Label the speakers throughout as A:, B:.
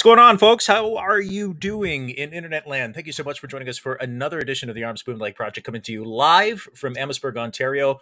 A: What's going on, folks? How are you doing in internet land? Thank you so much for joining us for another edition of the Arms Bumanlag Project coming to you live from Amherstburg, Ontario.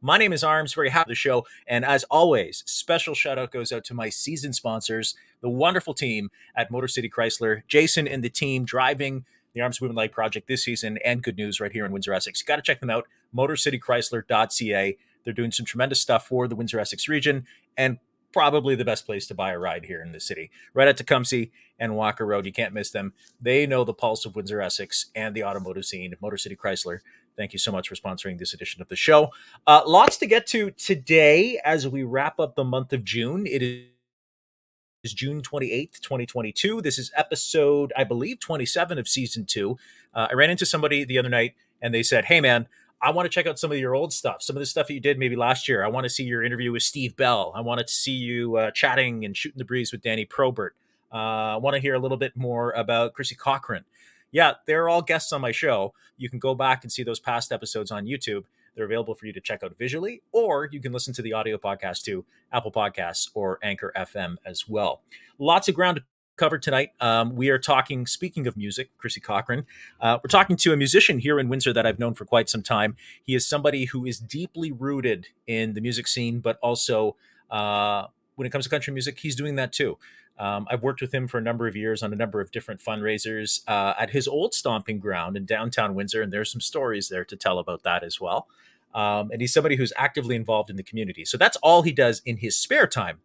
A: My name is Arms, very happy the show. And as always, special shout out goes out to my season sponsors, the wonderful team at Motor City Chrysler, Jason and the team driving the Arms Bumanlag Project this season, and good news right here in Windsor, Essex. You got to check them out, motorcitychrysler.ca. They're doing some tremendous stuff for the Windsor, Essex region. And probably the best place to buy a ride here in the city. Right at Tecumseh and Walker Road. You can't miss them. They know the pulse of Windsor, Essex and the automotive scene. Motor City Chrysler. Thank you so much for sponsoring this edition of the show. Uh, lots to get to today as we wrap up the month of June. It is June 28th, 2022. This is episode, I believe, 27 of season two. Uh, I ran into somebody the other night and they said, Hey, man, I want to check out some of your old stuff, some of the stuff that you did maybe last year. I want to see your interview with Steve Bell. I wanted to see you uh, chatting and shooting the breeze with Danny Probert. Uh, I want to hear a little bit more about Chrissy Cochran. Yeah, they're all guests on my show. You can go back and see those past episodes on YouTube. They're available for you to check out visually, or you can listen to the audio podcast too, Apple Podcasts or Anchor FM as well. Lots of ground to covered tonight. Um, we are talking, speaking of music, Chrissy Cochran, uh, we're talking to a musician here in Windsor that I've known for quite some time. He is somebody who is deeply rooted in the music scene, but also uh, when it comes to country music, he's doing that too. Um, I've worked with him for a number of years on a number of different fundraisers uh, at his old stomping ground in downtown Windsor, and there's some stories there to tell about that as well. Um, and he's somebody who's actively involved in the community. So that's all he does in his spare time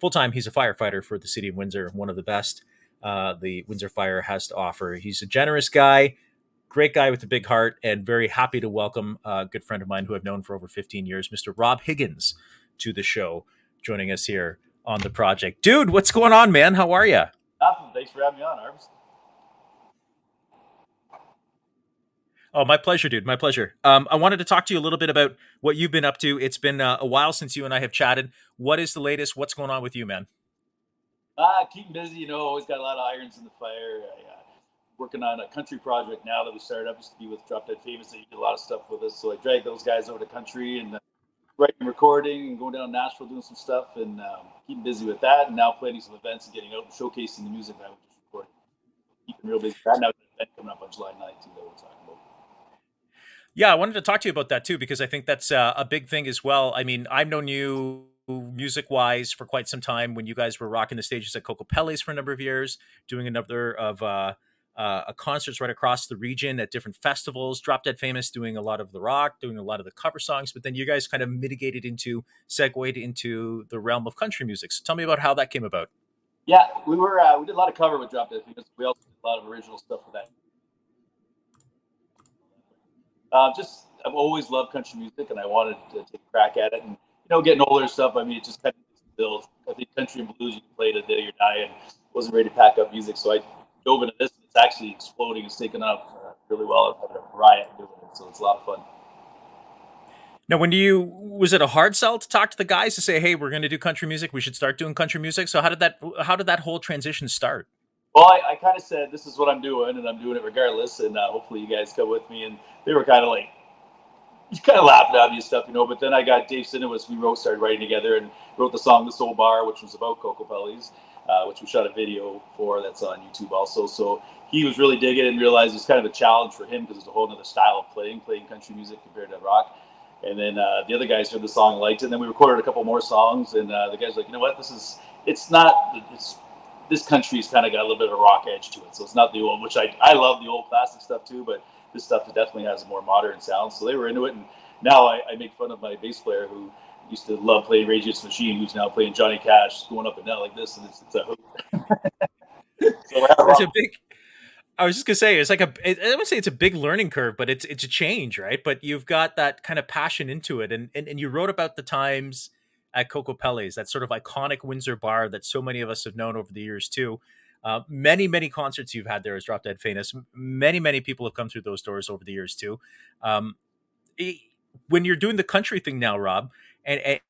A: full time, he's a firefighter for the city of Windsor, one of the best uh, the Windsor Fire has to offer. He's a generous guy, great guy with a big heart, and very happy to welcome a good friend of mine who I've known for over 15 years, Mr. Rob Higgins, to the show, joining us here on the project. Dude, what's going on, man? How are you?
B: Thanks for having me on, Arms.
A: Oh, my pleasure, dude. My pleasure. Um, I wanted to talk to you a little bit about what you've been up to. It's been uh, a while since you and I have chatted. What is the latest? What's going on with you, man?
B: Uh, keep busy. You know, always got a lot of irons in the fire. I, uh, working on a country project now that we started up. Used to be with Drop Dead Famous. They did a lot of stuff with us. So I dragged those guys over to country and uh, writing, recording, and going down to Nashville doing some stuff and um, keeping busy with that. And now planning some events and getting out and showcasing the music that we just recorded. Keeping real busy. That now event coming up on July 9th too that talking about.
A: Yeah, I wanted to talk to you about that too because I think that's uh, a big thing as well. I mean, I've known you music wise for quite some time when you guys were rocking the stages at Kokopelli's for a number of years, doing a number of uh, uh, concerts right across the region at different festivals. Drop Dead Famous doing a lot of the rock, doing a lot of the cover songs, but then you guys kind of mitigated into, segued into the realm of country music. So tell me about how that came about.
B: Yeah, we were uh, we did a lot of cover with Drop Dead Famous. We also did a lot of original stuff with that uh, just I've always loved country music, and I wanted to take a crack at it. And you know, getting older stuff. I mean, it just kind of builds. I think country and blues you can play it day or die, and wasn't ready to pack up music, so I dove into this. And it's actually exploding. It's taken off uh, really well. I've had a riot doing it, so it's a lot of fun.
A: Now, when do you was it a hard sell to talk to the guys to say, "Hey, we're going to do country music. We should start doing country music." So how did that how did that whole transition start?
B: Well, I, I kind of said, "This is what I'm doing, and I'm doing it regardless." And uh, hopefully, you guys come with me. And they were kind of like, you kind of laughing at me and stuff, you know. But then I got Dave Sinowitz. We wrote, started writing together, and wrote the song "The Soul Bar," which was about Kokopelli's, uh, which we shot a video for. That's on YouTube also. So he was really digging and realized it's kind of a challenge for him because it's a whole other style of playing, playing country music compared to rock. And then uh, the other guys heard the song, liked it. And then we recorded a couple more songs, and uh, the guys were like, you know what, this is it's not it's this country's kind of got a little bit of a rock edge to it. So it's not the old, which I I love the old classic stuff too, but this stuff definitely has a more modern sound. So they were into it, and now I, I make fun of my bass player who used to love playing Rage Against the Machine, who's now playing Johnny Cash, going up and down like this, and it's, it's a
A: so it's a big. I was just gonna say it's like a. I would say it's a big learning curve, but it's it's a change, right? But you've got that kind of passion into it, and and, and you wrote about the times at Kokopelli's, that sort of iconic Windsor bar that so many of us have known over the years too. Uh, many, many concerts you've had there as Drop Dead Famous. Many, many people have come through those doors over the years too. Um, when you're doing the country thing now, Rob, and, and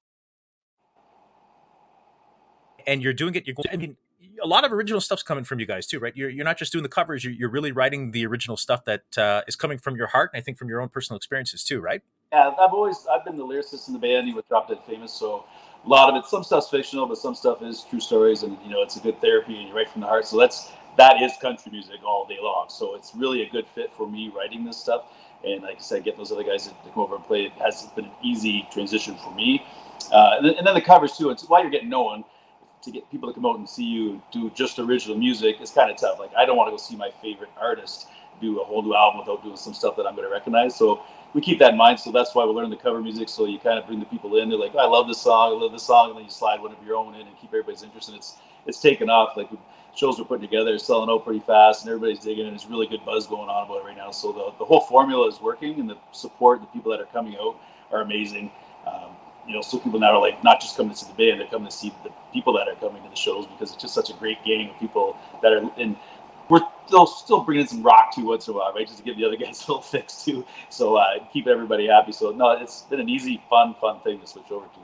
A: and you're doing it, you're going. I mean, a lot of original stuff's coming from you guys too, right? You're you're not just doing the covers; you're, you're really writing the original stuff that uh, is coming from your heart, and I think from your own personal experiences too, right?
B: Yeah, I've always I've been the lyricist in the band with Drop Dead Famous, so a lot of it, some stuff's fictional, but some stuff is true stories, and you know, it's a good therapy and you write from the heart. So that's that is country music all day long. So it's really a good fit for me writing this stuff. And like I said, getting those other guys to come over and play it has been an easy transition for me. Uh, and, then, and, then, the covers too. It's why you're getting known to get people to come out and see you do just original music is kind of tough. Like I don't want to go see my favorite artist do a whole new album without doing some stuff that I'm going to recognize. So we keep that in mind. So that's why we learn the cover music. So you kind of bring the people in. They're like, oh, I love this song. I love this song. And then you slide one of your own in and keep everybody's interest. And it's, it's taken off. Like shows we're putting together selling out pretty fast and everybody's digging And There's really good buzz going on about it right now. So the, the whole formula is working and the support, the people that are coming out are amazing. Um, you know, so people now are like not just coming to see the band, they're coming to see the people that are coming to the shows because it's just such a great gang of people that are in. We're still still bringing some rock too once in a while, right? Just to give the other guys a little fix too. So uh, keep everybody happy. So no, it's been an easy, fun, fun thing to switch over to.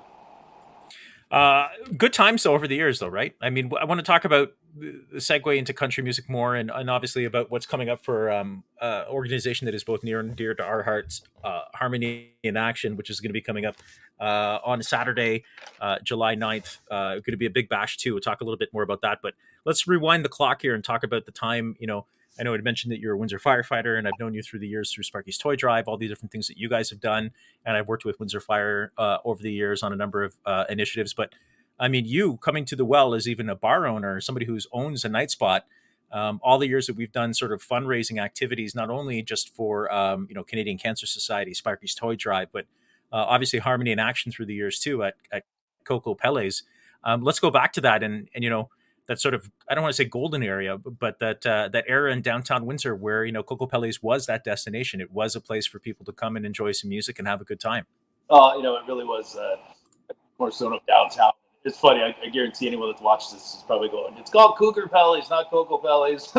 A: Uh, good times over the years though, right? I mean, I want to talk about the segue into country music more, and, and obviously about what's coming up for um, uh, organization that is both near and dear to our hearts, uh, Harmony in Action, which is going to be coming up uh, on Saturday, uh, July 9th. Uh, going to be a big bash too. We'll talk a little bit more about that, but let's rewind the clock here and talk about the time. You know, I know I'd mentioned that you're a Windsor firefighter, and I've known you through the years through Sparky's Toy Drive, all these different things that you guys have done, and I've worked with Windsor Fire uh, over the years on a number of uh, initiatives. But I mean, you coming to the well as even a bar owner, somebody who owns a night spot. Um, all the years that we've done sort of fundraising activities, not only just for um, you know Canadian Cancer Society, Sparky's Toy Drive, but uh, obviously Harmony in Action through the years too at, at Kokopelli's. Um, let's go back to that and and you know that sort of I don't want to say golden area, but that uh, that era in downtown Windsor where you know Kokopelli's was that destination. It was a place for people to come and enjoy some music and have a good time.
B: Oh, you know, it really was uh, cornerstone of downtown. It's funny. I, I, guarantee anyone that watches this is probably going, "It's called Cougar Pele's, not Kokopelli's."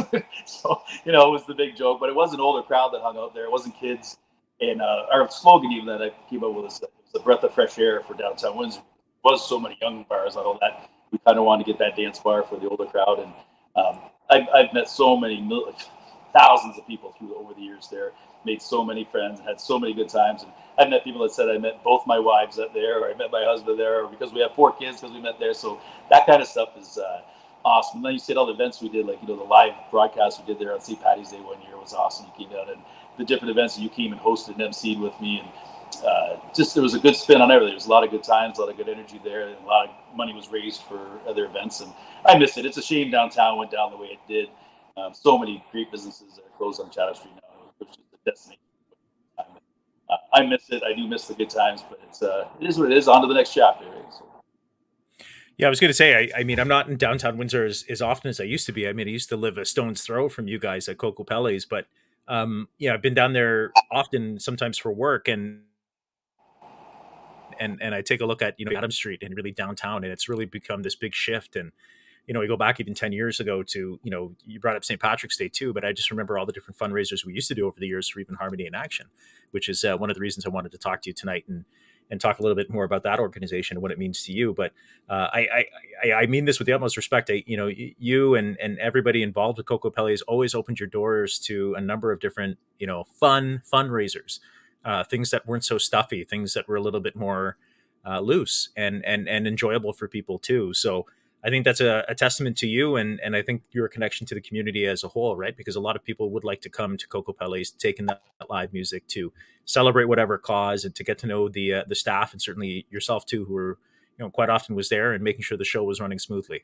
B: so you know, it was the big joke, but it was an older crowd that hung out there. It wasn't kids. And uh, our slogan, even that I came up with, was the breath of fresh air for downtown Windsor. Was so many young bars and all that we kind of wanted to get that dance bar for the older crowd. And um, I've, I've, met so many thousands of people through over the years there, made so many friends, had so many good times. And I've met people that said I met both my wives up there, or I met my husband there, or because we have four kids because we met there. So that kind of stuff is uh, awesome. And then you see all the events we did, like you know the live broadcast we did there on St. Patty's Day one year was awesome. You came down and the different events that you came and hosted and emceed with me and uh, just there was a good spin on everything. There was a lot of good times, a lot of good energy there, and a lot of money was raised for other events. And I miss it. It's a shame downtown went down the way it did. Um, so many great businesses are closed on Chatham Street now. Was just a destination. Uh, I miss it. I do miss the good times, but it's uh, it is what it is. On to the next chapter. Right? So.
A: Yeah, I was going to say. I, I, mean, I'm not in downtown Windsor as, as often as I used to be. I mean, I used to live a stone's throw from you guys at Kokopelli's, but um, yeah, I've been down there often, sometimes for work, and and and I take a look at you know Adam Street and really downtown, and it's really become this big shift. And you know, we go back even ten years ago to you know you brought up St. Patrick's Day too, but I just remember all the different fundraisers we used to do over the years for even Harmony in Action, which is uh, one of the reasons I wanted to talk to you tonight and and talk a little bit more about that organization and what it means to you. But uh, I, I, I mean this with the utmost respect. I, you know, you and and everybody involved with Kokopelli has always opened your doors to a number of different you know fun fundraisers uh, things that weren't so stuffy, things that were a little bit more uh, loose and and and enjoyable for people too. So I think that's a, a, testament to you and and I think your connection to the community as a whole, right? Because a lot of people would like to come to Kokopelli's, taking that live music to celebrate whatever cause and to get to know the uh, the staff and certainly yourself too, who were you know quite often was there and making sure the show was running smoothly.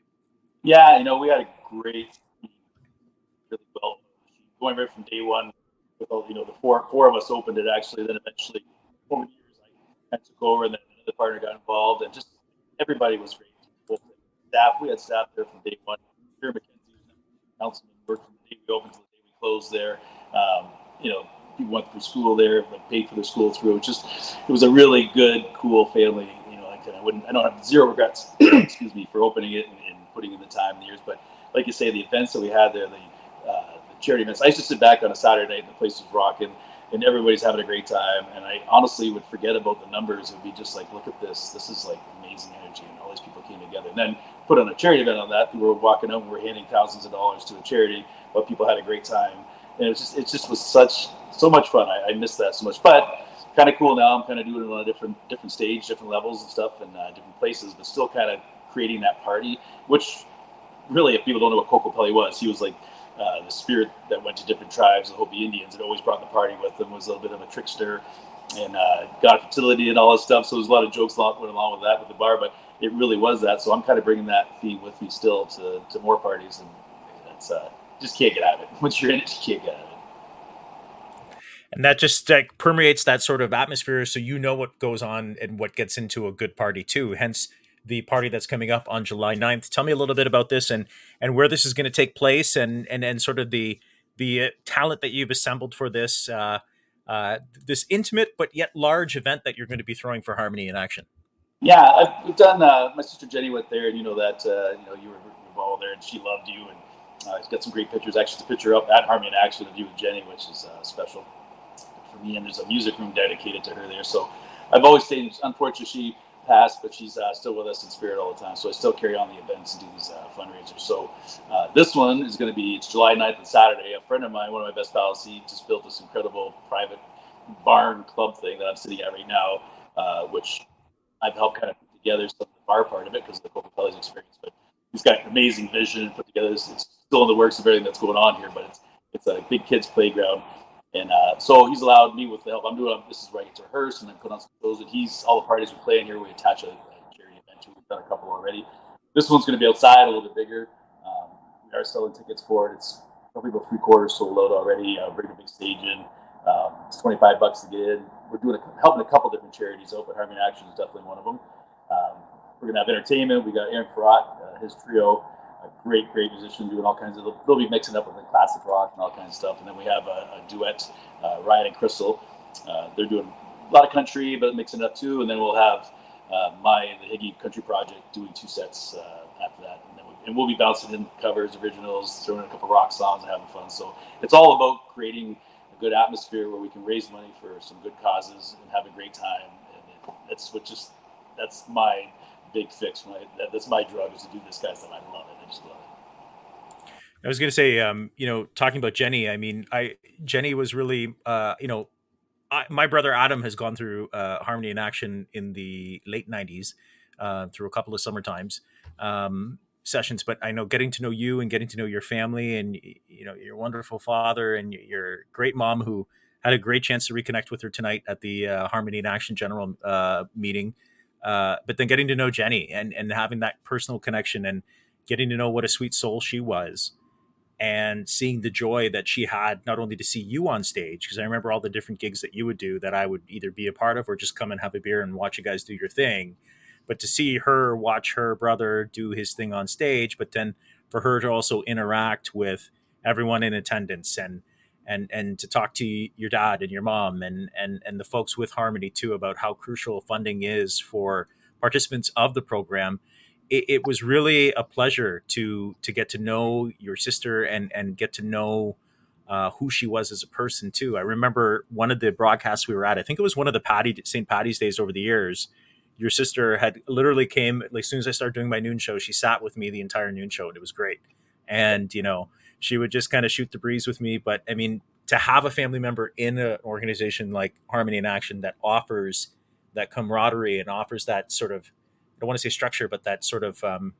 B: Yeah, you know we had a great, really well going right from day one all, you know the four four of us opened it actually. Then eventually, over the years, I, took over, and then the partner got involved, and just everybody was great. Staff, we had staff there from day one. Here, McKenzie councilman, worked from the day we opened to the day we closed there. Um, you know, people went through school there, but paid for their school through. It just it was a really good, cool family. You know, like I wouldn't, I don't have zero regrets. excuse me for opening it and, and, putting in the time and the years. But like you say, the events that we had there, the charity events. I used to sit back on a Saturday and the place was rocking and everybody's having a great time. And I honestly would forget about the numbers. It would be just like, look at this. This is like amazing energy. And all these people came together. And then put on a charity event on that. People were walking up and we're handing thousands of dollars to a charity, but people had a great time. And it just, it just was such, so much fun. I, I missed that so much. But kind of cool now. I'm kind of doing it on a different different stage, different levels and stuff, and uh, different places, but still kind of creating that party. Which really, if people don't know what Kokopelli was, he was like uh, the spirit that went to different tribes, the Hopi Indians, and always brought the party with them. Was a little bit of a trickster, and uh, got fertility and all this stuff. So there's a lot of jokes that went along with that with the bar, but it really was that. So I'm kind of bringing that theme with me still to, to more parties, and it's uh, just can't get out of it. Once you're in it, you can't get out of it
A: and that just like permeates that sort of atmosphere so you know what goes on and what gets into a good party too hence the party that's coming up on july 9th tell me a little bit about this and and where this is going to take place and and and sort of the the uh, talent that you've assembled for this uh, uh, this intimate but yet large event that you're going to be throwing for harmony in action
B: yeah I've, done uh, my sister jenny went there and you know that uh, you know you were involved there and she loved you and uh, he's got some great pictures actually the picture up at harmony in action of you and jenny which is uh, special for me, and there's a music room dedicated to her there. So I've always stayed. Unfortunately, she passed, but she's uh, still with us in spirit all the time. So I still carry on the events and do these uh, fundraisers. So uh, this one is going to be it's July 9th and Saturday. A friend of mine, one of my best pals, he just built this incredible private barn club thing that I'm sitting at right now, uh, which I've helped kind of put together some of the bar part of it because of the Kokopelli's experience. But he's got amazing vision and put together. It's still in the works of everything that's going on here, but it's it's a big kids playground and uh, so he's allowed me with the help. I'm doing this is where I get to rehearse and then put on some shows. And he's all the parties we play in here. We attach a, a charity event to. We've done a couple already. This one's going to be outside, a little bit bigger. Um, we are selling tickets for it. It's probably about three quarters sold out already. Uh, bring a big stage in. Um, it's 25 bucks to get in. We're doing a, helping a couple different charities but Harmony Action is definitely one of them. Um, we're going to have entertainment. We got Aaron Farrat, uh, his trio a great, great musician doing all kinds of. They'll be mixing up with the classic rock and all kinds of stuff. And then we have a, a duet, uh, Ryan and Crystal. Uh, they're doing a lot of country, but mixing it up too. And then we'll have uh, my the Higgy Country Project doing two sets uh, after that. And we, and we'll be bouncing in covers, originals, throwing in a couple rock songs, and having fun. So it's all about creating a good atmosphere where we can raise money for some good causes and have a great time. And that's what just that's my big fix. My that, that's my drug is to do this, guys. That I love it. I
A: was going to say, um, you know, talking about Jenny. I mean, I Jenny was really, uh, you know, I, my brother Adam has gone through uh, Harmony in Action in the late '90s, uh, through a couple of summer times um, sessions. But I know getting to know you and getting to know your family, and you know, your wonderful father and your great mom, who had a great chance to reconnect with her tonight at the uh, Harmony in Action General uh, meeting. Uh, but then getting to know Jenny and and having that personal connection and getting to know what a sweet soul she was and seeing the joy that she had not only to see you on stage because I remember all the different gigs that you would do that I would either be a part of or just come and have a beer and watch you guys do your thing but to see her watch her brother do his thing on stage but then for her to also interact with everyone in attendance and and and to talk to your dad and your mom and and and the folks with Harmony too about how crucial funding is for participants of the program. It, it was really a pleasure to to get to know your sister and and get to know uh, who she was as a person too. I remember one of the broadcasts we were at. I think it was one of the Patty St. Patty's days over the years. Your sister had literally came like as soon as I started doing my noon show. She sat with me the entire noon show, and it was great. And you know, she would just kind of shoot the breeze with me. But I mean, to have a family member in an organization like Harmony in Action that offers that camaraderie and offers that sort of don't want to say structure, but that sort of um,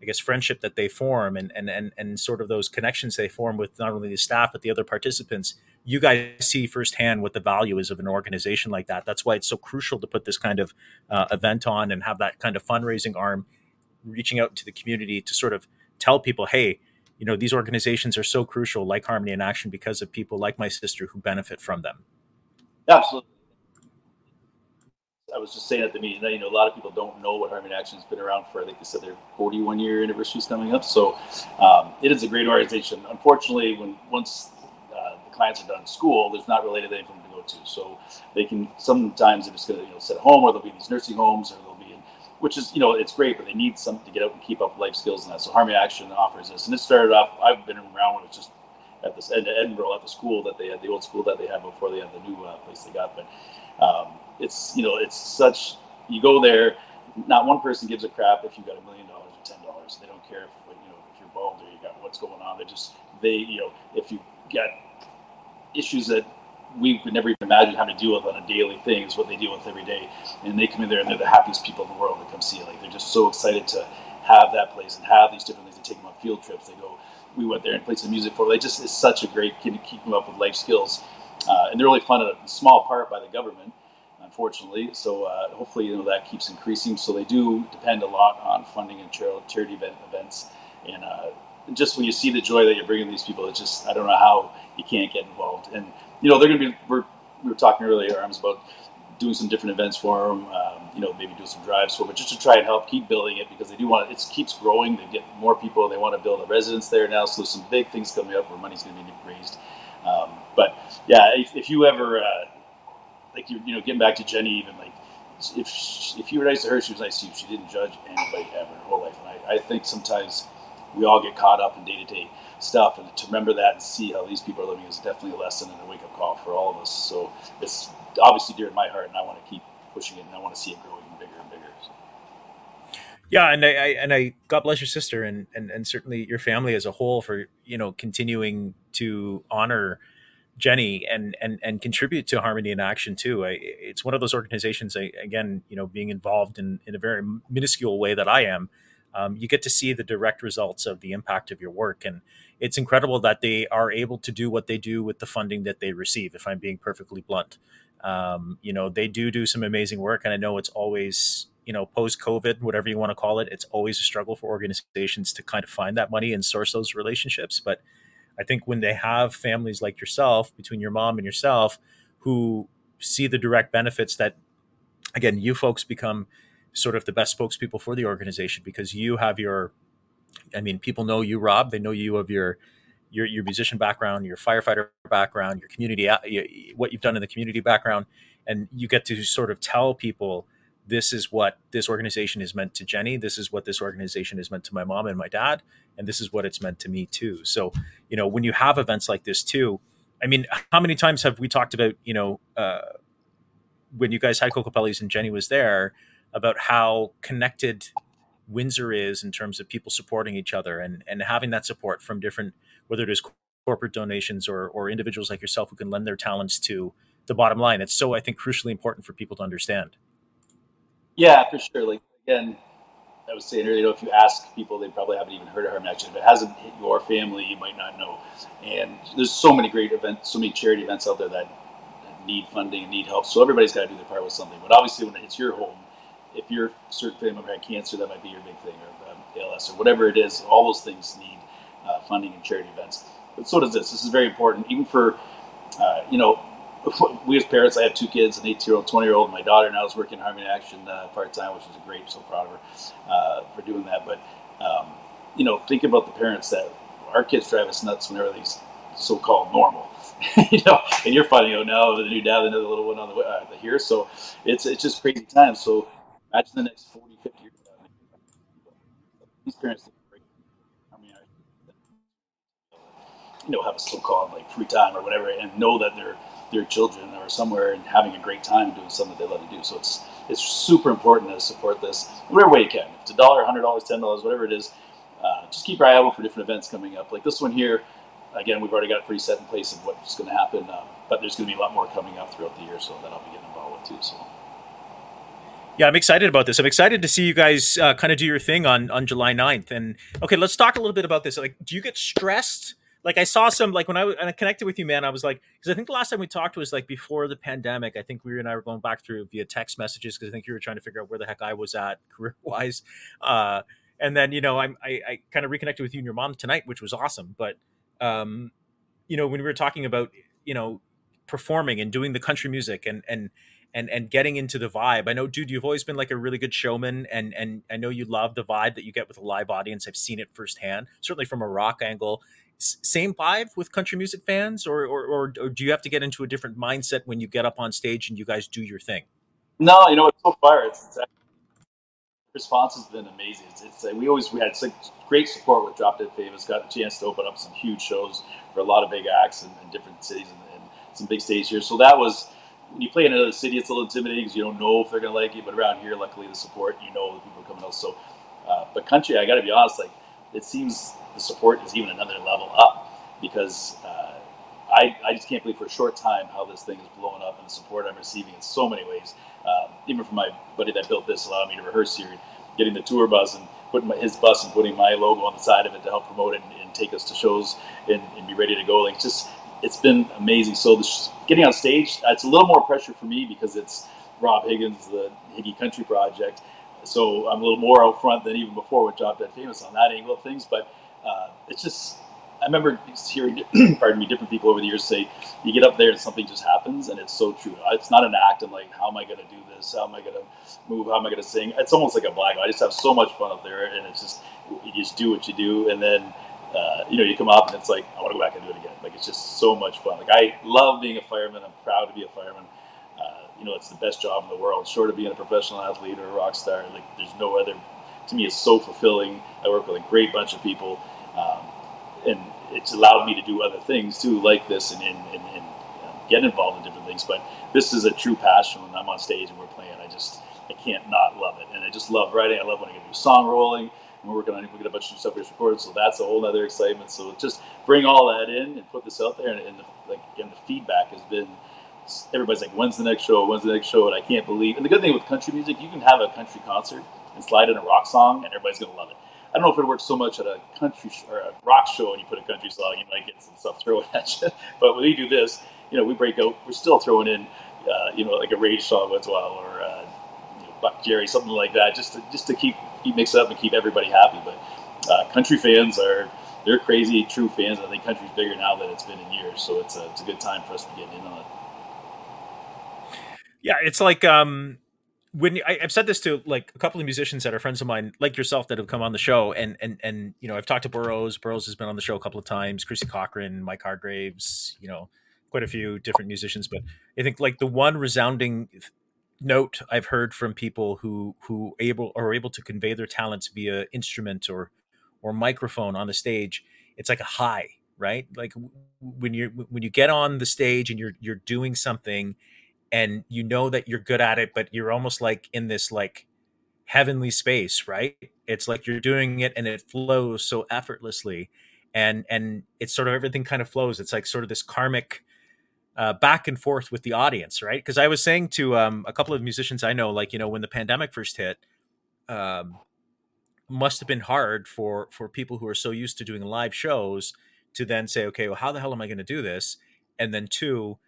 A: I guess friendship that they form and, and and and sort of those connections they form with not only the staff but the other participants. You guys see firsthand what the value is of an organization like that. That's why it's so crucial to put this kind of uh, event on and have that kind of fundraising arm, reaching out to the community to sort of tell people, hey, you know these organizations are so crucial like harmony in action because of people like my sister who benefit from them
B: absolutely i was just saying at the meeting that you know a lot of people don't know what harmony action has been around for i think they said their 41 year anniversary is coming up so um, it is a great organization unfortunately when once uh, the clients are done school there's not really anything for them to go to so they can sometimes they're just going to you know sit at home or they'll be in these nursing homes or they'll be in which is you know it's great, but they need something to get out and keep up life skills and that. So Harmony Action offers this, and it started off. I've been around when it's just at this in Edinburgh at the school that they had, the old school that they had before they had the new uh, place they got. But um, it's you know it's such you go there, not one person gives a crap if you got a million dollars or ten dollars. They don't care if you know if you're bald or you got what's going on. They just they you know if you got issues that we could never even imagine having to deal with on a daily thing is what they deal with every day. And they come in there and they're the happiest people in the world to come see it. Like they're just so excited to have that place and have these different things. They take them on field trips. They go, we went there and played some music for. They just, it's such a great kid to keep them up with life skills. Uh, and they're really funded a small part by the government, unfortunately. So uh, hopefully, you know, that keeps increasing. So they do depend a lot on funding and charity event, events. And uh, just when you see the joy that you're bringing these people, it's just, I don't know how you can't get involved. And you know, they're going to be. We're, we were talking earlier, Arms, about doing some different events for them. Um, you know, maybe do some drives for but just to try and help keep building it because they do want it. It keeps growing. They get more people. They want to build a residence there now. So there's some big things coming up where money's going to be raised. Um, but yeah, if, if you ever uh, like you, you know, getting back to Jenny, even like if if you were nice to her, she was nice to you. She didn't judge anybody ever in her whole life. And I, I think sometimes we all get caught up in day to day stuff. And to remember that and see how these people are living is definitely a lesson and a wake up call for all of us. So it's obviously dear in my heart, and I want to keep pushing it, and I want to see it grow even bigger and bigger. So.
A: Yeah, and I, I, and I God bless your sister and, and and certainly your family as a whole for you know continuing to honor Jenny and and and contribute to Harmony in Action too. I, it's one of those organizations. I, again, you know, being involved in in a very minuscule way that I am, um, you get to see the direct results of the impact of your work and it's incredible that they are able to do what they do with the funding that they receive. If I'm being perfectly blunt, um, you know they do do some amazing work, and I know it's always you know post COVID, whatever you want to call it, it's always a struggle for organizations to kind of find that money and source those relationships. But I think when they have families like yourself, between your mom and yourself, who see the direct benefits that, again, you folks become sort of the best spokespeople for the organization because you have your I mean, people know you, Rob. They know you of your your your musician background, your firefighter background, your community, uh, what you've done in the community background, and you get to sort of tell people this is what this organization is meant to Jenny. This is what this organization is meant to my mom and my dad, and this is what it's meant to me too. So, you know, when you have events like this too, I mean, how many times have we talked about, you know, uh, when you guys had Kokopelli's and Jenny was there about how connected Windsor is in terms of people supporting each other and and having that support from different whether it is corporate donations or or individuals like yourself who can lend their talents to the bottom line. It's so I think crucially important for people to understand.
B: Yeah, for sure. Like again, I was saying earlier, you know, if you ask people, they probably haven't even heard of Harmony Action. If it hasn't hit your family, you might not know. And there's so many great events, so many charity events out there that need funding and need help. So everybody's got to do their part with something. But obviously, when it hits your home, if your certain family member had cancer, that might be your big thing, or um, ALS, or whatever it is. All those things need uh, funding and charity events. But so does this. This is very important, even for uh, you know. We as parents, I have two kids, an 18 year old, 20 year old. My daughter now is working Harmony Action uh, part time, which is great. So proud of her uh, for doing that. But um, you know, think about the parents that our kids drive us nuts when everything's so called normal. you know, and you're finding out now the new dad, another little one on the, uh, here. So it's it's just crazy times. So Imagine the next 40, 50 years. These parents I mean, you know, have a so-called like free time or whatever, and know that their their children are somewhere and having a great time doing something that they love to do. So it's it's super important to support this whatever way you can. If it's a dollar, hundred dollars, ten dollars, whatever it is. Uh, just keep your eye out for different events coming up. Like this one here, again, we've already got a pretty set in place of what's going to happen, uh, but there's going to be a lot more coming up throughout the year, so that I'll be getting involved with too. So.
A: Yeah, I'm excited about this. I'm excited to see you guys uh, kind of do your thing on on July 9th. And okay, let's talk a little bit about this. Like, do you get stressed? Like, I saw some like when I, when I connected with you, man. I was like, because I think the last time we talked was like before the pandemic. I think we and I were going back through via text messages because I think you were trying to figure out where the heck I was at career wise. Uh, and then you know, I'm, I I kind of reconnected with you and your mom tonight, which was awesome. But um, you know, when we were talking about you know performing and doing the country music and and and and getting into the vibe. I know, dude, you've always been like a really good showman, and and I know you love the vibe that you get with a live audience. I've seen it firsthand, certainly from a rock angle. S- same vibe with country music fans, or, or or or do you have to get into a different mindset when you get up on stage and you guys do your thing?
B: No, you know so far. It's, it's uh, response has been amazing. It's, it's we always we had such great support with Drop Dead Famous. Got a chance to open up some huge shows for a lot of big acts in, in different cities and, and some big stages here. So that was when you play in another city, it's a little intimidating because you don't know if they're to like you. But around here, luckily, the support, you know, the people are coming out. So, uh, but country, I got to be honest, like it seems the support is even another level up because uh, I, I just can't believe for a short time how this thing is blowing up and the support I'm receiving in so many ways. Um, even from my buddy that built this, allowed me to rehearse here, getting the tour bus and putting my, his bus and putting my logo on the side of it to help promote it and, and take us to shows and, and, be ready to go. Like just, it's been amazing. So getting on stage, it's a little more pressure for me because it's Rob Higgins, the Higgy Country Project. So I'm a little more out front than even before with Drop Dead Famous on that angle of things. But uh, it's just I remember hearing, pardon me, different people over the years say, you get up there and something just happens, and it's so true. It's not an act. I'm like, how am I going to do this? How am I going to move? How am I going to sing? It's almost like a black. I just have so much fun up there, and it's just you just do what you do, and then uh, you know you come up and it's like I want to go back and do it again. Like it's just so much fun. Like I love being a fireman. I'm proud to be a fireman. Uh, you know, it's the best job in the world, short of being a professional athlete or a rock star. Like there's no other. To me, it's so fulfilling. I work with a great bunch of people. Um, and it's allowed me to do other things too, like this, and, and, and, and get involved in different things. But this is a true passion when I'm on stage and we're playing. I just I can't not love it, and I just love writing. I love when I get new song rolling. We're working on we get a bunch of stuff we recorded, so that's a whole other excitement. So just bring all that in and put this out there, and, and the, like again, the feedback has been everybody's like, "When's the next show? When's the next show?" And I can't believe. And the good thing with country music, you can have a country concert and slide in a rock song, and everybody's gonna love it. I don't know if it works so much at a country sh- or a rock show and you put a country song, you might get some stuff thrown at you. But when we do this, you know, we break out, we're still throwing in, uh, you know, like a Rage song once in a while or uh, you know, Buckcherry, something like that, just to, just to keep, keep mix up and keep everybody happy. But uh, country fans are, they're crazy, true fans. I think country's bigger now than it's been in years. So it's a, it's a good time for us to get in on it.
A: Yeah, it's like um, when I, have said this to like a couple of musicians that are friends of mine, like yourself, that have come on the show, and and and you know, I've talked to Burrows. Burrows has been on the show a couple of times. Chrissy Cochran, Mike Hargraves, you know, quite a few different musicians. But I think like the one resounding note I've heard from people who who able are able to convey their talents via instrument or or microphone on the stage, it's like a high, right? Like when you when you get on the stage and you're you're doing something and you know that you're good at it but you're almost like in this like heavenly space right it's like you're doing it and it flows so effortlessly and and it's sort of everything kind of flows it's like sort of this karmic uh, back and forth with the audience right because i was saying to um, a couple of musicians i know like you know when the pandemic first hit um, must have been hard for for people who are so used to doing live shows to then say okay well how the hell am i going to do this and then two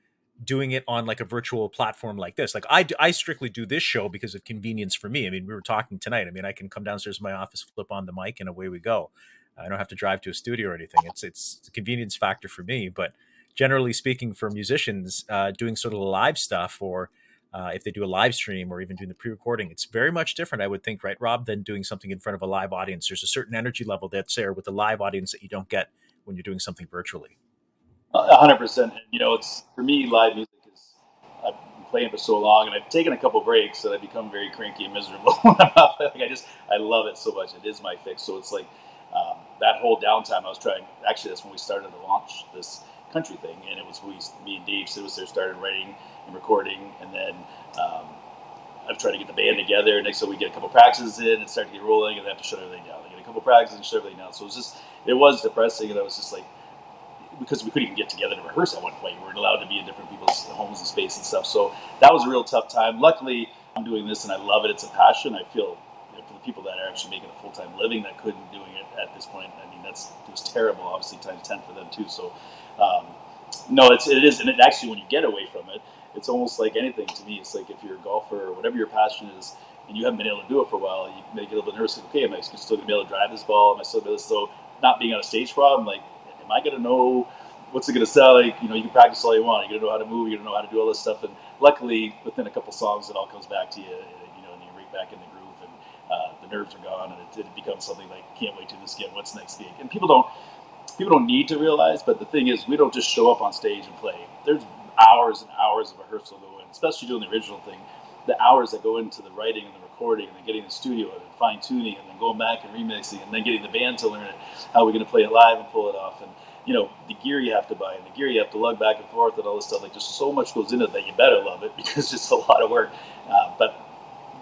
A: doing it on like a virtual platform like this. Like I, I strictly do this show because of convenience for me. I mean, we were talking tonight. I mean, I can come downstairs to my office, flip on the mic, and away we go. I don't have to drive to a studio or anything. It's it's a convenience factor for me. But generally speaking, for musicians, uh, doing sort of live stuff or uh, if they do a live stream or even doing the pre-recording, it's very much different, I would think, right, Rob, than doing something in front of a live audience. There's a certain energy level that's there with the live audience that you don't get when you're doing something virtually
B: hundred percent. You know, it's for me, live music is I've been playing for so long, and I've taken a couple breaks, that I've become very cranky and miserable playing. I just I love it so much. It is my fix. So it's like um, that whole downtime. I was trying. Actually, that's when we started to launch this country thing, and it was we, me and Dave there, started writing and recording, and then. Um, I've tried to get the band together. Next, so we get a couple practices in and start to get rolling, and then have to shut everything down. They get a couple practices and shut everything down. So it was just, it was depressing, and I was just like, because we couldn't even get together to rehearse at one point. We weren't allowed to be in different people's homes and space and stuff. So that was a real tough time. Luckily, I'm doing this and I love it. It's a passion. I feel for the people that are actually making a full time living that couldn't doing it at this point. I mean, that's it was terrible. Obviously, times ten for them too. So um, no, it's it is, and it actually when you get away from it, it's almost like anything to me. It's like if you're a golfer or whatever your passion is. And you haven't been able to do it for a while, you may get a little bit nervous. Like, okay, am I still going to be able to drive this ball? Am I still to be able to? So, not being on a stage problem, like am I going to know what's it going to sell? Like, you know, you can practice all you want. You're to know how to move. You're to know how to do all this stuff. And luckily, within a couple songs, it all comes back to you. You know, and you're right back in the groove, and uh, the nerves are gone, and it, it becomes something like, can't wait to this gig. What's next gig? And people don't people don't need to realize, but the thing is, we don't just show up on stage and play. There's hours and hours of rehearsal go in, especially doing the original thing. The hours that go into the writing and the recording, and then getting the studio and fine tuning, and then going back and remixing, and then getting the band to learn it, how we're going to play it live and pull it off. And you know, the gear you have to buy and the gear you have to lug back and forth and all this stuff. Like, just so much goes into it that you better love it because it's just a lot of work. Uh, but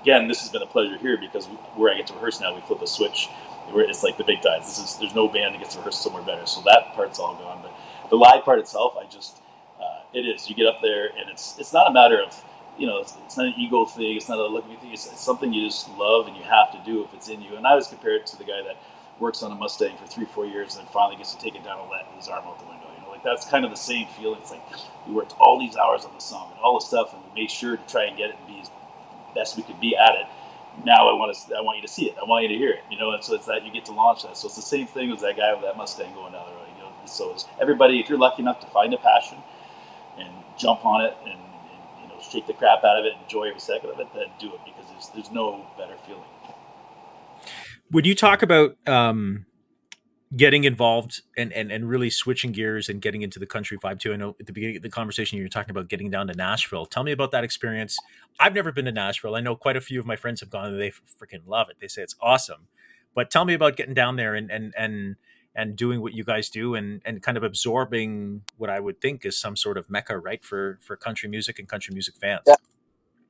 B: again, this has been a pleasure here because where I get to rehearse now, we flip a switch. It's like the big times. This is there's no band that gets rehearsed somewhere better. So that part's all gone. But the live part itself, I just uh, it is. You get up there, and it's it's not a matter of you know, it's, it's, not an ego thing. It's not a look at me thing. It's, it's, something you just love and you have to do if it's in you. And I was compared to the guy that works on a Mustang for three, four years and then finally gets to take it down and let and his arm out the window. You know, like that's kind of the same feeling. It's like we worked all these hours on the song and all the stuff, and we made sure to try and get it and be as best we could be at it. Now I want to, I want you to see it. I want you to hear it. You know, and so it's that you get to launch that. So it's the same thing as that guy with that Mustang going down the road. You know, so everybody, if you're lucky enough to find a passion and jump on it and and you know shake the crap out of it, enjoy every second of it, then do it because there's there's no better feeling.
A: Would you talk about um, getting involved and, and and really switching gears and getting into the country vibe too? I know at the beginning of the conversation you were talking about getting down to Nashville. Tell me about that experience. I've never been to Nashville. I know quite a few of my friends have gone and they freaking love it. They say it's awesome. But tell me about getting down there and and and and doing what you guys do and and kind of absorbing what I would think is some sort of mecca, right, for for country music and country music fans.
B: Yeah.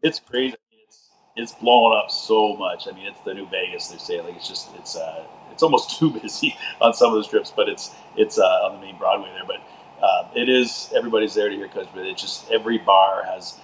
B: It's crazy. It's it's blowing up so much. I mean, it's the new Vegas. They say like it's just it's uh it's almost too busy on some of the strips, but it's it's uh, on the main Broadway there. But uh, it is everybody's there to hear country. But it's just every bar has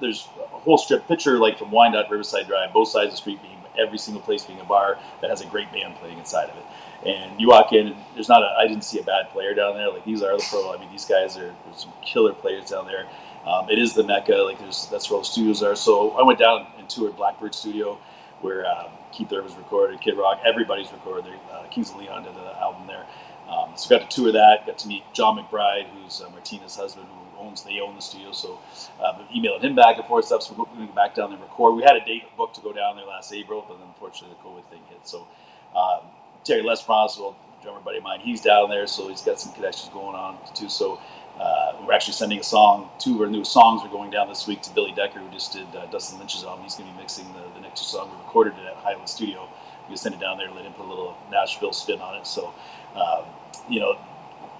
B: there's a whole strip picture like from Wyandotte Riverside Drive, both sides of the street being every single place being a bar that has a great band playing inside of it. And you walk in, and there's not a, I didn't see a bad player down there. Like these are the pro. I mean, these guys are some killer players down there. Um, it is the mecca. Like there's that's where all the studios are. So I went down and toured Blackbird Studio, where um, Keith Urban's recorded, Kid Rock, everybody's recorded. Uh, Kings of Leon did the album there. Um, so got to tour that. Got to meet John McBride, who's uh, Martina's husband, who owns they own the studio. So uh, emailing him back and forth stuff. So we're going back down there and record. We had a date booked to go down there last April, but then unfortunately the COVID thing hit. So um, Terry Les drummer buddy of mine, he's down there, so he's got some connections going on too. So uh, we're actually sending a song. Two of our new songs are going down this week to Billy Decker, who just did uh, Dustin Lynch's album. He's going to be mixing the, the next two songs. We recorded it at Highland Studio. We send it down there let him put a little Nashville spin on it. So, um, you know,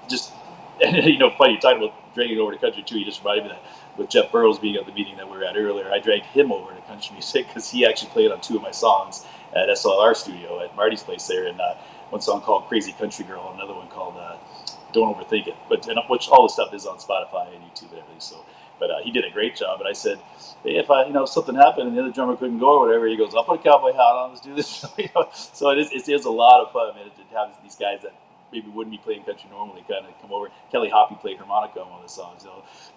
B: just you know, funny you talking about dragging over to country too. You just reminded me that with Jeff Burrows being at the meeting that we were at earlier, I dragged him over to country music because he actually played on two of my songs at SLR Studio at Marty's place there, and uh, one song called "Crazy Country Girl," another one called uh, "Don't Overthink It." But and, which all the stuff is on Spotify and YouTube and everything. So, but uh, he did a great job. And I said, hey, if I, you know, something happened and the other drummer couldn't go or whatever, he goes, "I'll put a cowboy hat on. Let's do this." So it is, it is a lot of fun, man, to have these guys that maybe wouldn't be playing country normally kind of come over. Kelly Hoppe played harmonica on one of the songs.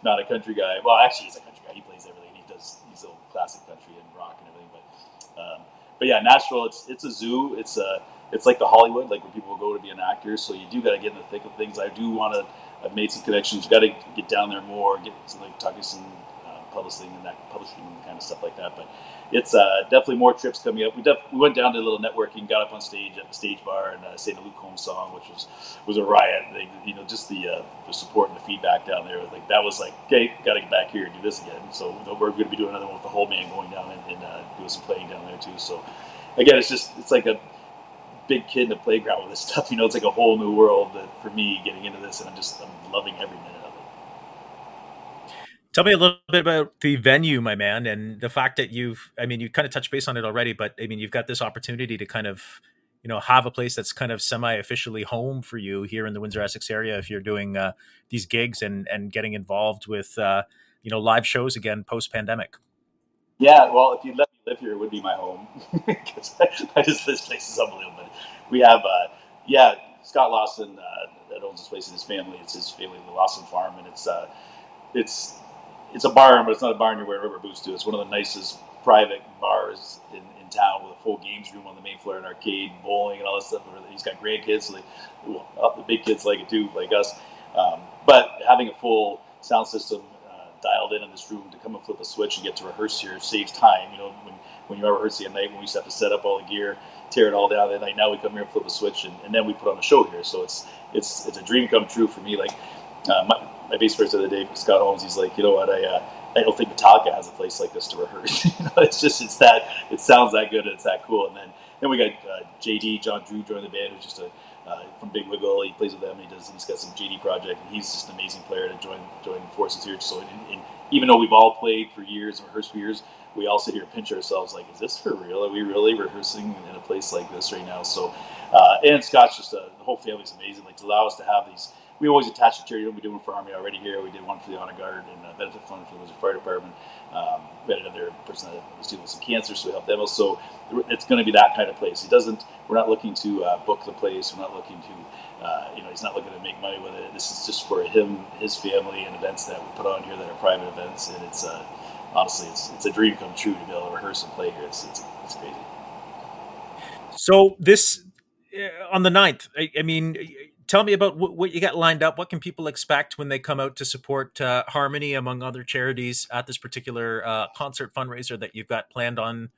B: Not a country guy. Well, actually, he's a country guy. He plays everything. He does. He's a classic country and rock and everything. But um, but yeah, Nashville, it's it's a zoo. It's a it's like the Hollywood, like where people go to be an actor. So you do got to get in the thick of things. I do want to. I've made some connections. Got to get down there more. Get some like talking some uh, publishing and that publishing kind of stuff like that. But it's uh, definitely more trips coming up. We, def- we went down to a little networking, got up on stage at the stage bar and uh, sang a Luke Combs song, which was was a riot. They, you know, just the uh, the support and the feedback down there. Like that was like, okay, got to get back here and do this again. So we're going to be doing another one with the whole band going down and, and uh, doing some playing down there too. So again, it's just it's like a big kid in the playground with this stuff. You know, it's like a whole new world for me getting into this, and I'm just I'm loving every minute. Of it.
A: Tell me a little bit about the venue, my man, and the fact that you've, I mean, you kind of touched base on it already, but I mean, you've got this opportunity to kind of, you know, have a place that's kind of semi officially home for you here in the Windsor Essex area if you're doing uh, these gigs and, and getting involved with, uh, you know, live shows again post pandemic.
B: Yeah, well, if you let me live here, it would be my home because I just this place is unbelievable. We have, uh, yeah, Scott Lawson uh, that owns this place and his family. It's his family, the Lawson Farm, and it's uh, it's it's a barn, but it's not a barn you wear rubber boots to. It's one of the nicest private bars in, in town with a full games room on the main floor, an arcade, bowling, and all this stuff. He's got grandkids, so they, well, the big kids like it too, like us. Um, but having a full sound system uh, dialed in in this room to come and flip a switch and get to rehearse here saves time. You know, when, when you're rehearsing at night, when we used to have to set up all the gear, tear it all down And like now we come here and flip a switch, and, and then we put on a show here. So it's it's it's a dream come true for me. Like uh, my, my bass player the other day, Scott Holmes, he's like, you know what, I uh, I don't think Metallica has a place like this to rehearse. you know, it's just it's that it sounds that good and it's that cool. And then then we got uh, JD John Drew joined the band, who's just a uh, from Big Wiggle. He plays with them. He does. He's got some JD project, and he's just an amazing player to join join forces here. So, and, even though we've all played for years and rehearsed for years, we all sit here and pinch ourselves like, is this for real? Are we really rehearsing in a place like this right now? So, uh, and Scott's just a, the whole family's amazing. Like to allow us to have these we always attach a charity. We do one for Army already here. We did one for the Honor Guard and a benefit fund for the Windsor Fire Department. Um, we had another person that was dealing with some cancer, so we helped them. So it's going to be that kind of place. He doesn't. We're not looking to uh, book the place. We're not looking to, uh, you know, he's not looking to make money with it. This is just for him, his family, and events that we put on here that are private events. And it's uh, honestly, it's it's a dream come true to be able to rehearse and play here. It's it's, it's crazy.
A: So this uh, on the 9th, I, I mean, tell me about what, what, you got lined up. What can people expect when they come out to support uh, Harmony, among other charities, at this particular uh, concert fundraiser that you've got planned on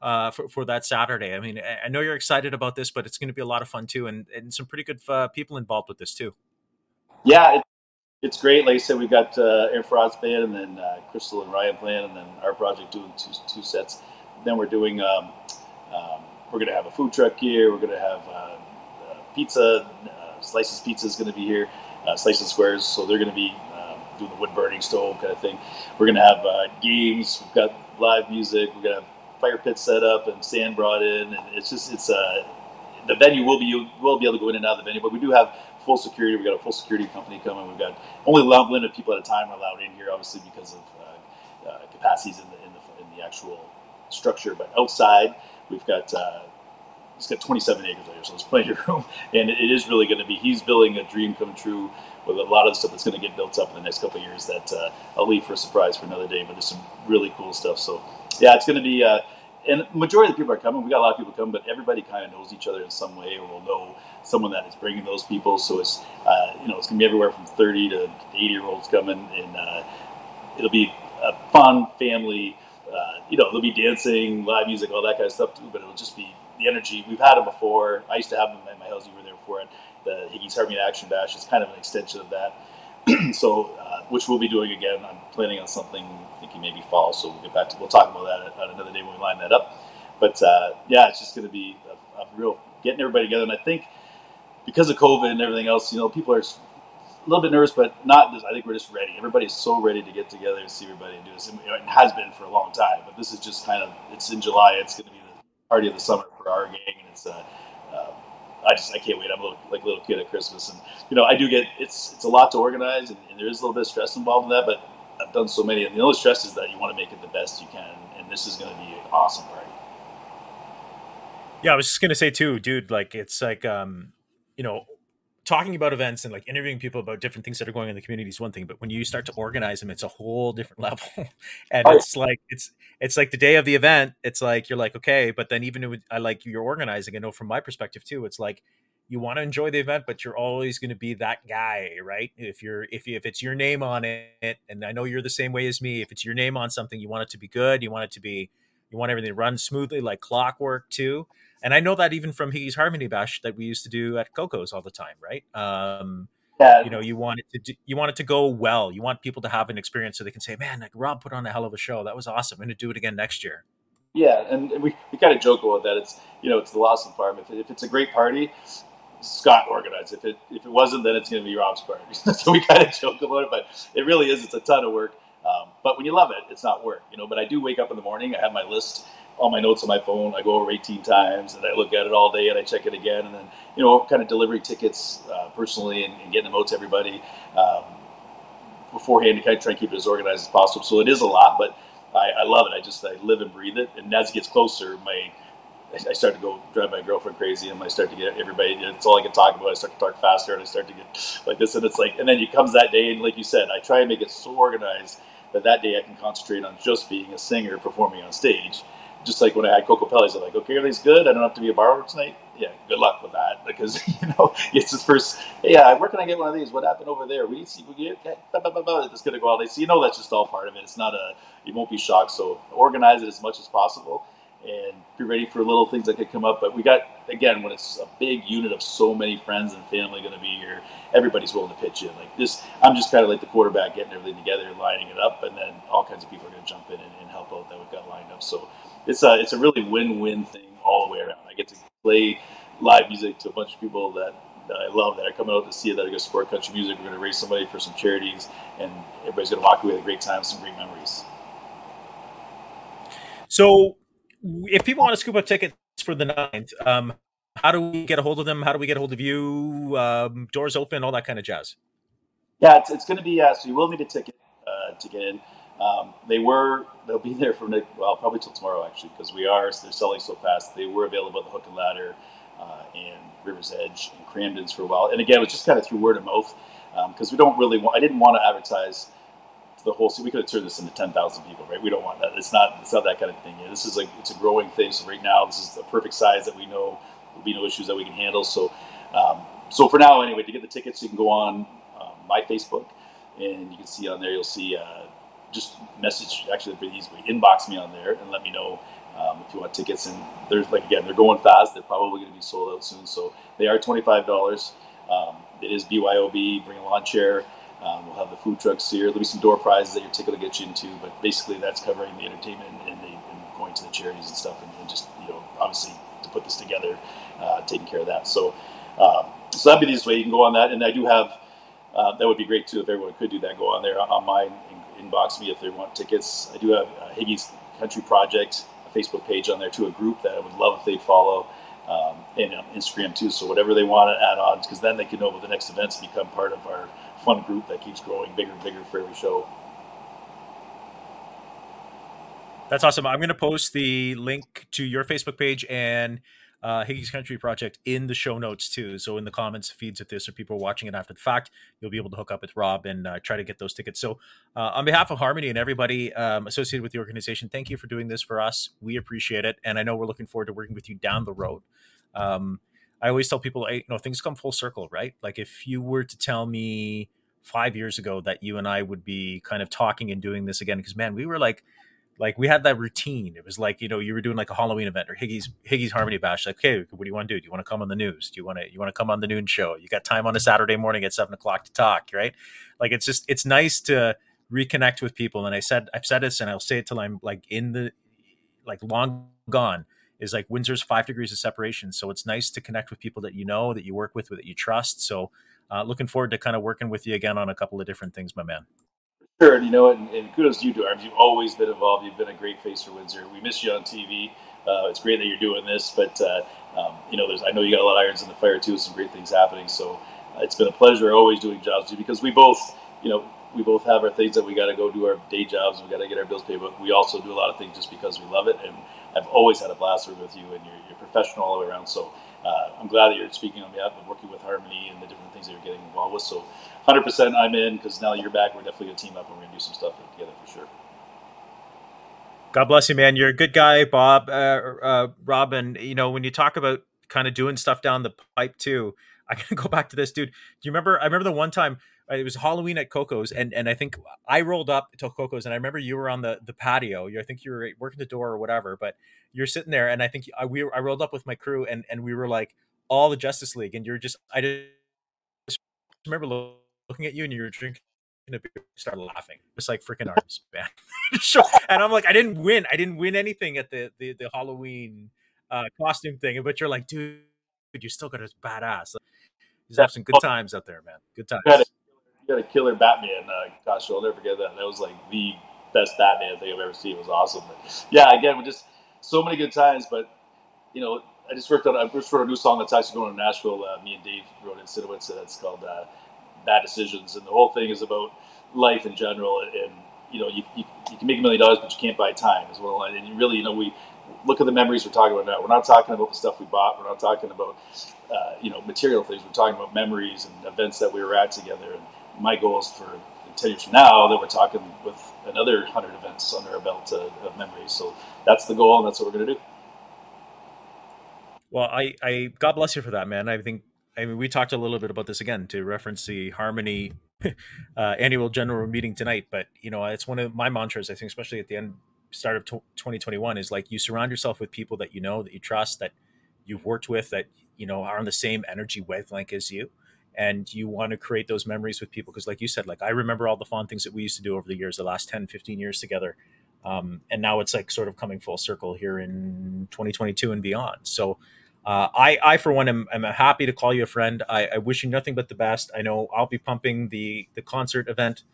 A: uh, for, for that Saturday? I mean, I know you're excited about this, but it's going to be a lot of fun too, and, and some pretty good uh, people involved with this too.
B: Yeah, it, it's great. Like I said, we've got uh, Air Frauds band, and then uh, Crystal and Ryan playing, and then our project doing two, two sets. Then we're doing. Um, um, we're going to have a food truck here. We're going to have pizza Slices Pizza is going to be here, uh, Slices Squares, so they're going to be um, doing the wood burning stove kind of thing. We're going to have uh, games. We've got live music. We're going to have fire pit set up and sand brought in, and it's just it's uh, the venue will be you will be able to go in and out of the venue, but we do have full security. We've got a full security company coming. We've got only a limited people at a time are allowed in here, obviously because of uh, uh, capacities in the, in the in the actual structure. But outside, we've got uh, he's got 27 acres out here, so there's plenty of room. And it is really going to be, he's building a dream come true with a lot of stuff that's going to get built up in the next couple of years that uh, I'll leave for a surprise for another day, but there's some really cool stuff. So, yeah, it's going to be, uh, and majority of the people are coming. We got a lot of people coming, but everybody kind of knows each other in some way or will know someone that is bringing those people. So it's, uh, you know, it's going to be everywhere from 30 to 80 year olds coming, and uh, it'll be a fun family. Uh, you know, there'll be dancing, live music, all that kind of stuff too, but it'll just be the energy. We've had them before. I used to have them at my house. You were there before. And the Higgy's Harmony Action Bash is kind of an extension of that. so, uh, which we'll be doing again. I'm planning on something, thinking maybe fall. So we'll get back to. We'll talk about that at, at another day when we line that up. But uh, yeah, it's just going to be a, a, real getting everybody together. And I think because of COVID and everything else, you know, people are a little bit nervous, but not. This I think we're just ready. Everybody's so ready to get together and see everybody and do this. It has been for a long time, but this is just kind of. It's in July. It's going to be the party of the summer for our gang, and it's uh, uh, I just I can't wait. I'm a little, like a little kid at Christmas, and you know I do get it's it's a lot to organize, and, and there is a little bit of stress involved in that. But I've done so many, and the only stress is that you want to make it the best you can, and this is going to be an awesome party.
A: Yeah, I was just gonna say too, dude. Like it's like um, you know, talking about events and like interviewing people about different things that are going on in the community is one thing, but when you start to organize them, it's a whole different level. and oh. it's like it's it's like the day of the event, it's like you're like okay, but then even with I like you're organizing. I know from my perspective too, it's like you want to enjoy the event, but you're always going to be that guy, right? If you're if you, if it's your name on it, and I know you're the same way as me. If it's your name on something, you want it to be good. You want it to be you want everything to run smoothly like clockwork too and I know that even from Higgy's Harmony Bash that we used to do at Coco's all the time, right? Um, yeah. You know, you want it to do, you want it to go well. You want people to have an experience so they can say, "Man, like Rob put on a hell of a show. That was awesome. I'm going to do it again next year."
B: Yeah, and we, we kind of joke about that. It's you know, it's the Lawson Farm. If, if it's a great party, Scott organized. If it if it wasn't, then it's going to be Rob's party. so we kind of joke about it, but it really is. It's a ton of work. Um, but when you love it, it's not work, you know. But I do wake up in the morning. I have my list all my notes on my phone. I go over 18 times and I look at it all day and I check it again. And then, you know, kind of delivery tickets uh, personally and, and, getting them out to everybody um, beforehand to kind of try and keep it as organized as possible. So it is a lot, but I, I love it. I just, I live and breathe it. And as it gets closer, my, I start to go drive my girlfriend crazy, and I start to get everybody. It's all I can talk about. I start to talk faster, and I start to get like this, and it's like, and then it comes that day, and like you said, I try and make it so organized that that day I can concentrate on just being a singer performing on stage, just like when I had Kokopelli's, I'm like, okay, everything's good. I don't have to be a borrower tonight. Yeah, good luck with that because you know it's his first. Yeah, uh, where can I get one of these? What happened over there? We see we get it's gonna go all day. So you know that's just all part of it. It's not a you won't be shocked. So organize it as much as possible and be ready for little things that could come up. But we got again when it's a big unit of so many friends and family going to be here, everybody's willing to pitch in. Like this, I'm just kind of like the quarterback getting everything together, lining it up, and then all kinds of people are going to jump in and, and help out that we've got lined up. So it's a it's a really win-win thing all the way around. I get to play live music to a bunch of people that, that I love that are coming out to see it that are going to support country music. We're going to raise some money for some charities, and everybody's going to walk away with a great time, some great memories.
A: So, if people want to scoop up tickets for the ninth, um, how do we get a hold of them? How do we get a hold of you? Um, doors open, all that kind of jazz.
B: Yeah, it's, it's going to be, uh, so you will need a ticket uh, to get in. Um, they were, they'll be there for, well, probably till tomorrow actually, because we are, they're selling so fast. They were available at the Hook and Ladder uh, and River's Edge and Cramden's for a while. And again, it was just kind of through word of mouth because um, we don't really want, I didn't want to advertise the whole city. We could have turned this into 10,000 people, right? We don't want that. It's not, it's not that kind of thing. This is like, it's a growing thing. So right now, this is the perfect size that we know there'll be no issues that we can handle. So, um, so for now, anyway, to get the tickets, you can go on um, my Facebook and you can see on there, you'll see, uh, just message, actually, pretty easily inbox me on there and let me know um, if you want tickets. And there's like, again, they're going fast. They're probably going to be sold out soon. So they are $25. Um, it is BYOB, bring a lawn chair. Um, we'll have the food trucks here. There'll be some door prizes that your ticket will get you into, but basically that's covering the entertainment and, the, and going to the charities and stuff, and, and, just you know obviously to put this together, uh, taking care of that. So um, so that'd be the easiest way you can go on that, and I do have uh, that would be great too if everyone could do that. Go on there on mine, inbox me if they want tickets. I do have a Higgy's Country Project a Facebook page on there too, a group that I would love if they'd follow. Um, and on Instagram too. So whatever they want to add on, because then they can know about the next events, become part of our fun group that keeps growing bigger and bigger for every show.
A: That's awesome. I'm going to post the link to your Facebook page and uh, Higgy's Country Project in the show notes too. So in the comments feeds of this, or people watching it after the fact, you'll be able to hook up with Rob and uh, try to get those tickets. So uh, on behalf of Harmony and everybody um, associated with the organization, thank you for doing this for us. We appreciate it, and I know we're looking forward to working with you down the road. Um, I always tell people, you know, things come full circle, right? Like if you were to tell me five years ago that you and I would be kind of talking and doing this again, because man, we were like, like we had that routine. It was like you know you were doing like a Halloween event or Higgy's Higgy's Harmony Bash. Like, okay, what do you want to do? Do you want to come on the news? Do you want to you want to come on the noon show? You got time on a Saturday morning at seven o'clock to talk, right? Like it's just it's nice to reconnect with people. And I said I've said this, and I'll say it till I'm like in the like long gone is like Windsor's five degrees of separation. So it's nice to connect with people that you know, that you work with, that you trust. So uh, looking forward to kind of working with you again on a couple of different things, my man.
B: You know, and, and kudos to you, Arms. You've always been involved. You've been a great face for Windsor. We miss you on TV. Uh, it's great that you're doing this, but uh, um, you know, there's I know you got a lot of irons in the fire too. Some great things happening. So uh, it's been a pleasure always doing jobs with you because we both, you know, we both have our things that we got to go do our day jobs. We got to get our bills paid, but we also do a lot of things just because we love it. And I've always had a blast with you, and you're, you're professional all the way around. So uh, I'm glad that you're speaking on behalf of working with Harmony and getting involved with. So 100% I'm in because now you're back. We're definitely going to team up and we're going to do some stuff together for sure.
A: God bless you, man. You're a good guy, Bob, uh, uh, Robin. You know, when you talk about kind of doing stuff down the pipe too, I can go back to this, dude. Do you remember? I remember the one time uh, it was Halloween at Coco's, and and I think I rolled up to Coco's, and I remember you were on the the patio. You, I think you were working the door or whatever, but you're sitting there, and I think I we I rolled up with my crew, and and we were like all the Justice League, and you're just I just remember looking at you, and you were drinking a beer, started laughing. It's like freaking arms, man. and I'm like, I didn't win. I didn't win anything at the the, the Halloween uh, costume thing, but you're like, dude, you still got a badass. Just have some good times out there, man. Good times You
B: got a killer Batman uh, costume. I'll never forget that. That was like the best Batman thing I've ever seen. It was awesome. But yeah, again, we just so many good times. But you know, I just worked on I just wrote a new song that's actually going to Nashville. Uh, me and Dave wrote in Cinewitz, and it's called uh, Bad Decisions. And the whole thing is about life in general. And, and you know, you, you, you, can make a million dollars, but you can't buy time as well. And you really, you know, we look at the memories we're talking about now. We're not talking about the stuff we bought. We're not talking about uh, you know material things. We're talking about memories and events that we were at together. And my goal is for 10 years from now that we're talking with another 100 events under our belt of memories. So that's the goal, and that's what we're going to do.
A: Well, I, I, God bless you for that, man. I think, I mean, we talked a little bit about this again to reference the Harmony uh, annual general meeting tonight. But you know, it's one of my mantras. I think, especially at the end, start of 2021, is like you surround yourself with people that you know, that you trust, that you've worked with, that you know are on the same energy wavelength as you and you want to create those memories with people because like you said like i remember all the fun things that we used to do over the years the last 10 15 years together um, and now it's like sort of coming full circle here in 2022 and beyond so uh, I, I for one am, am happy to call you a friend I, I, wish you nothing but the best i know i'll be pumping the the concert event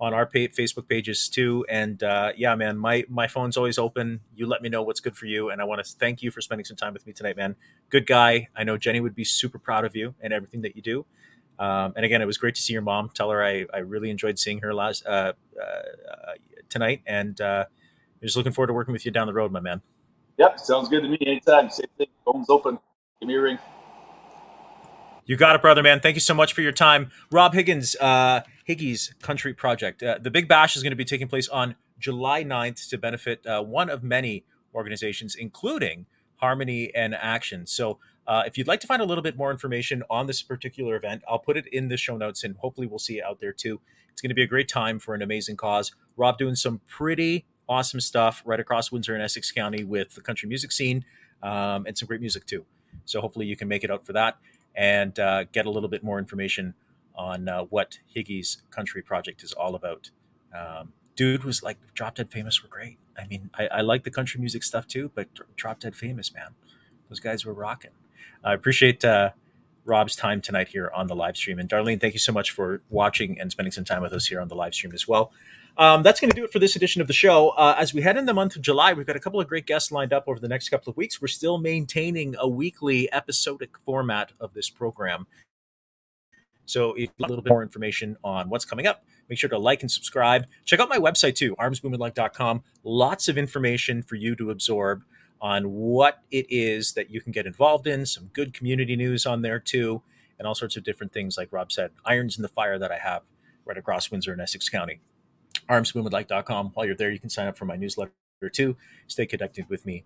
A: on our pay- Facebook pages too. And uh, yeah, man, my my phone's always open. You let me know what's good for you, and I want to thank you for spending some time with me tonight, man. Good guy. I know Jenny would be super proud of you and everything that you do. Um, and again, it was great to see your mom. Tell her I, I really enjoyed seeing her last uh, uh, tonight, and uh, just looking forward to working with you down the road, my man.
B: Yep, sounds good to me. Anytime, same thing. Phone's open. Give me a ring.
A: You got it, brother, man. Thank you so much for your time. Rob Higgins, uh, Higgy's Country Project. Uh, the Big Bash is going to be taking place on July 9th to benefit uh, one of many organizations, including Harmony In Action. So, uh, if you'd like to find a little bit more information on this particular event, I'll put it in the show notes and hopefully we'll see it out there too. It's going to be a great time for an amazing cause. Rob doing some pretty awesome stuff right across Windsor and Essex County with the country music scene um, and some great music too. So, hopefully, you can make it out for that and uh, get a little bit more information on uh, what Higgy's Country Project is all about. Um, dude was like, Drop Dead Famous were great. I mean, I, I like the country music stuff too, but Drop Dead Famous, man, those guys were rocking. I appreciate uh, Rob's time tonight here on the live stream. And Darlene, thank you so much for watching and spending some time with us here on the live stream as well. Um, that's going to do it for this edition of the show. Uh, as we head in the month of July, we've got a couple of great guests lined up over the next couple of weeks. We're still maintaining a weekly episodic format of this program. So if you want a little bit more information on what's coming up, make sure to like and subscribe. Check out my website too, armsbumanlag.com. Lots of information for you to absorb on what it is that you can get involved in, some good community news on there too, and all sorts of different things, like Rob said, irons in the fire that I have right across Windsor and Essex County armsbumanlag.com. While you're there, you can sign up for my newsletter too. Stay connected with me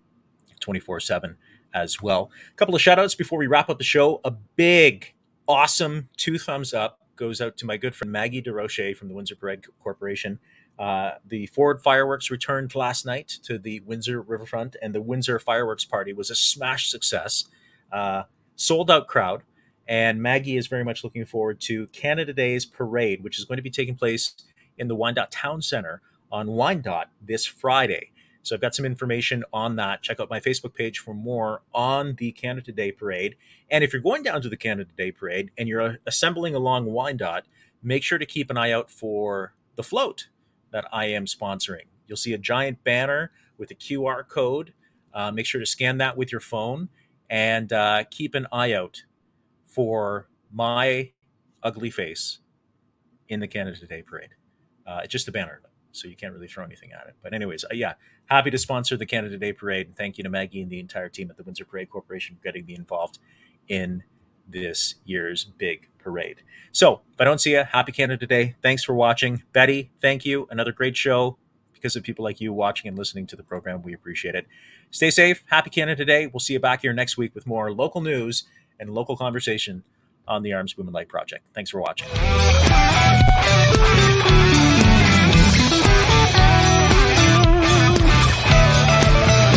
A: 24 7 as well. A couple of shout outs before we wrap up the show. A big, awesome two thumbs up goes out to my good friend Maggie DeRoche from the Windsor Parade Corporation. Uh, the Ford fireworks returned last night to the Windsor Riverfront, and the Windsor Fireworks Party was a smash success. Uh, sold out crowd. And Maggie is very much looking forward to Canada Day's parade, which is going to be taking place in the Wyandotte Town Center on Wyandotte this Friday. So I've got some information on that. Check out my Facebook page for more on the Canada Day Parade. And if you're going down to the Canada Day Parade and you're assembling along Wyandotte, make sure to keep an eye out for the float that I am sponsoring. You'll see a giant banner with a QR code. Uh, make sure to scan that with your phone and uh, keep an eye out for my ugly face in the Canada Day Parade. Uh, it's just a banner, so you can't really throw anything at it. But anyways, uh, yeah, happy to sponsor the Canada Day Parade. And thank you to Maggie and the entire team at the Windsor Parade Corporation for getting me involved in this year's big parade. So if I don't see you, happy Canada Day. Thanks for watching. Betty, thank you. Another great show. Because of people like you watching and listening to the program, we appreciate it. Stay safe. Happy Canada Day. We'll see you back here next week with more local news and local conversation on the Arms Bumanlag Project. Thanks for watching.